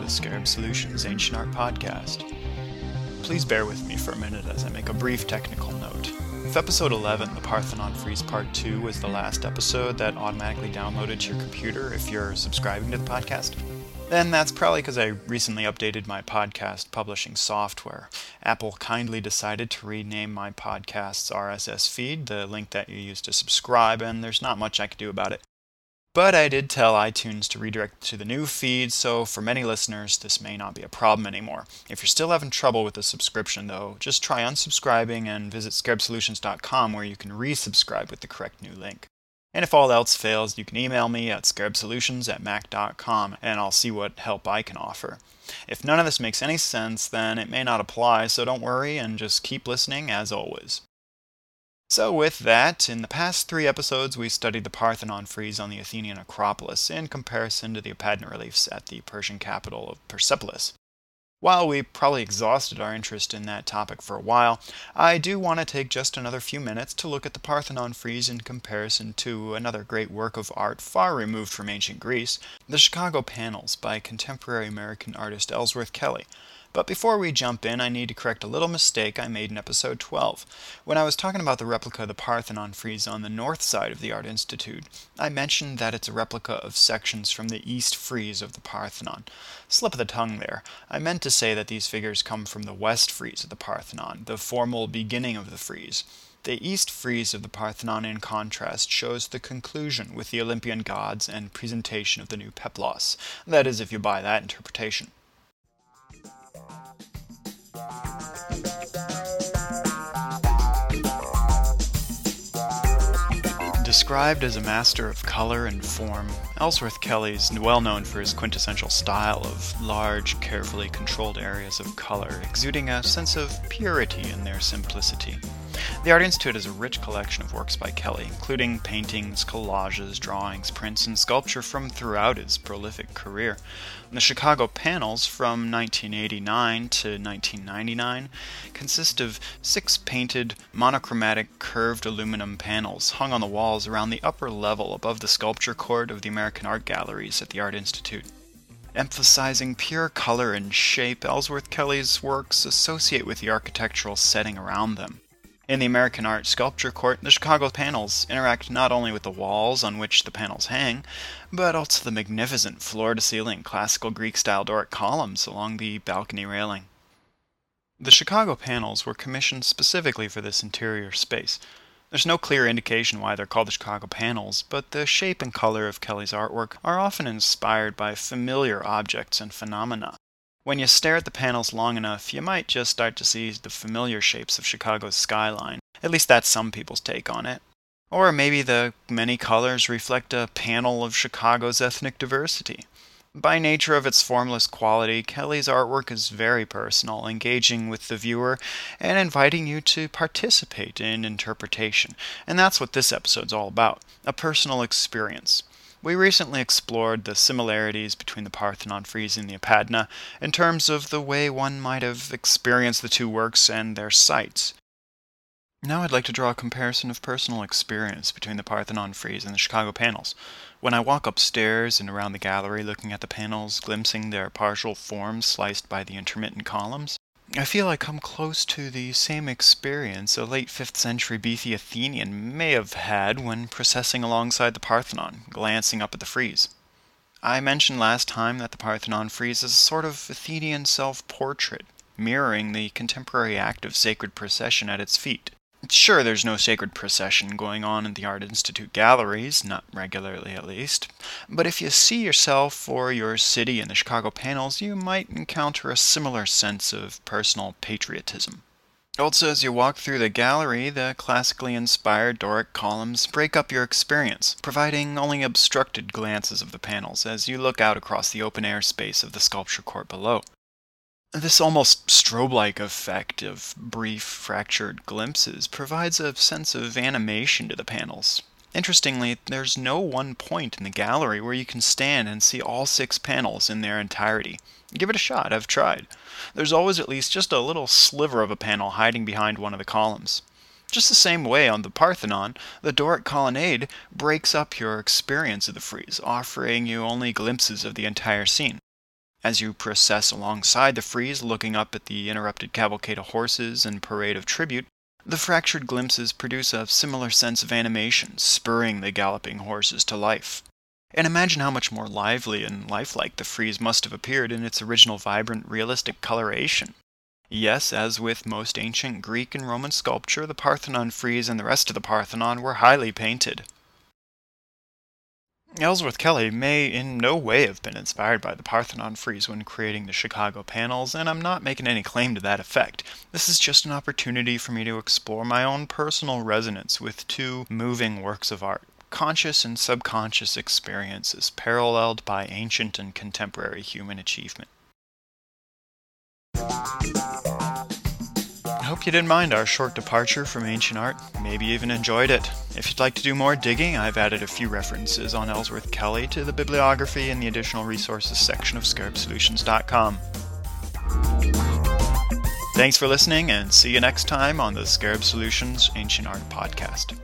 the Scarab Solutions Ancient Art Podcast. Please bear with me for a minute as I make a brief technical note. If episode 11, the Parthenon Frieze Part 2, was the last episode that automatically downloaded to your computer if you're subscribing to the podcast, then that's probably because I recently updated my podcast publishing software. Apple kindly decided to rename my podcast's RSS feed, the link that you use to subscribe, and there's not much I can do about it. But I did tell iTunes to redirect to the new feed, so for many listeners, this may not be a problem anymore. If you're still having trouble with the subscription, though, just try unsubscribing and visit scarabsolutions.com where you can resubscribe with the correct new link. And if all else fails, you can email me at scarabsolutions at mac.com and I'll see what help I can offer. If none of this makes any sense, then it may not apply, so don't worry and just keep listening as always. So, with that, in the past three episodes, we studied the Parthenon frieze on the Athenian Acropolis in comparison to the Apadana reliefs at the Persian capital of Persepolis. While we probably exhausted our interest in that topic for a while, I do want to take just another few minutes to look at the Parthenon frieze in comparison to another great work of art far removed from ancient Greece, the Chicago Panels by contemporary American artist Ellsworth Kelly. But before we jump in, I need to correct a little mistake I made in episode 12. When I was talking about the replica of the Parthenon frieze on the north side of the Art Institute, I mentioned that it's a replica of sections from the east frieze of the Parthenon. Slip of the tongue there. I meant to say that these figures come from the west frieze of the Parthenon, the formal beginning of the frieze. The east frieze of the Parthenon, in contrast, shows the conclusion with the Olympian gods and presentation of the new Peplos. That is, if you buy that interpretation. Described as a master of color and form, Ellsworth Kelly is well known for his quintessential style of large, carefully controlled areas of color, exuding a sense of purity in their simplicity. The Art Institute is a rich collection of works by Kelly, including paintings, collages, drawings, prints, and sculpture from throughout his prolific career. The Chicago panels from 1989 to 1999 consist of six painted, monochromatic, curved aluminum panels hung on the walls around the upper level above the sculpture court of the American Art Galleries at the Art Institute. Emphasizing pure color and shape, Ellsworth Kelly's works associate with the architectural setting around them. In the American Art Sculpture Court, the Chicago panels interact not only with the walls on which the panels hang, but also the magnificent floor to ceiling classical Greek style Doric columns along the balcony railing. The Chicago panels were commissioned specifically for this interior space. There's no clear indication why they're called the Chicago panels, but the shape and color of Kelly's artwork are often inspired by familiar objects and phenomena. When you stare at the panels long enough, you might just start to see the familiar shapes of Chicago's skyline. At least that's some people's take on it. Or maybe the many colors reflect a panel of Chicago's ethnic diversity. By nature of its formless quality, Kelly's artwork is very personal, engaging with the viewer and inviting you to participate in interpretation. And that's what this episode's all about a personal experience. We recently explored the similarities between the Parthenon frieze and the Apadana in terms of the way one might have experienced the two works and their sites. Now I'd like to draw a comparison of personal experience between the Parthenon frieze and the Chicago panels. When I walk upstairs and around the gallery looking at the panels, glimpsing their partial forms sliced by the intermittent columns, I feel I come close to the same experience a late 5th century BC Athenian may have had when processing alongside the Parthenon, glancing up at the frieze. I mentioned last time that the Parthenon frieze is a sort of Athenian self portrait, mirroring the contemporary act of sacred procession at its feet. Sure, there's no sacred procession going on in the Art Institute galleries, not regularly at least, but if you see yourself or your city in the Chicago panels, you might encounter a similar sense of personal patriotism. Also, as you walk through the gallery, the classically inspired Doric columns break up your experience, providing only obstructed glances of the panels as you look out across the open air space of the sculpture court below. This almost strobe like effect of brief, fractured glimpses provides a sense of animation to the panels. Interestingly, there's no one point in the gallery where you can stand and see all six panels in their entirety. Give it a shot, I've tried. There's always at least just a little sliver of a panel hiding behind one of the columns. Just the same way on the Parthenon, the Doric colonnade breaks up your experience of the frieze, offering you only glimpses of the entire scene. As you process alongside the frieze, looking up at the interrupted cavalcade of horses and parade of tribute, the fractured glimpses produce a similar sense of animation, spurring the galloping horses to life. And imagine how much more lively and lifelike the frieze must have appeared in its original vibrant, realistic coloration. Yes, as with most ancient Greek and Roman sculpture, the Parthenon frieze and the rest of the Parthenon were highly painted. Ellsworth Kelly may in no way have been inspired by the Parthenon frieze when creating the Chicago panels, and I'm not making any claim to that effect. This is just an opportunity for me to explore my own personal resonance with two moving works of art conscious and subconscious experiences paralleled by ancient and contemporary human achievement. Hope you didn't mind our short departure from ancient art, maybe even enjoyed it. If you'd like to do more digging, I've added a few references on Ellsworth Kelly to the bibliography in the additional resources section of scarabsolutions.com. Thanks for listening, and see you next time on the Scarab Solutions Ancient Art Podcast.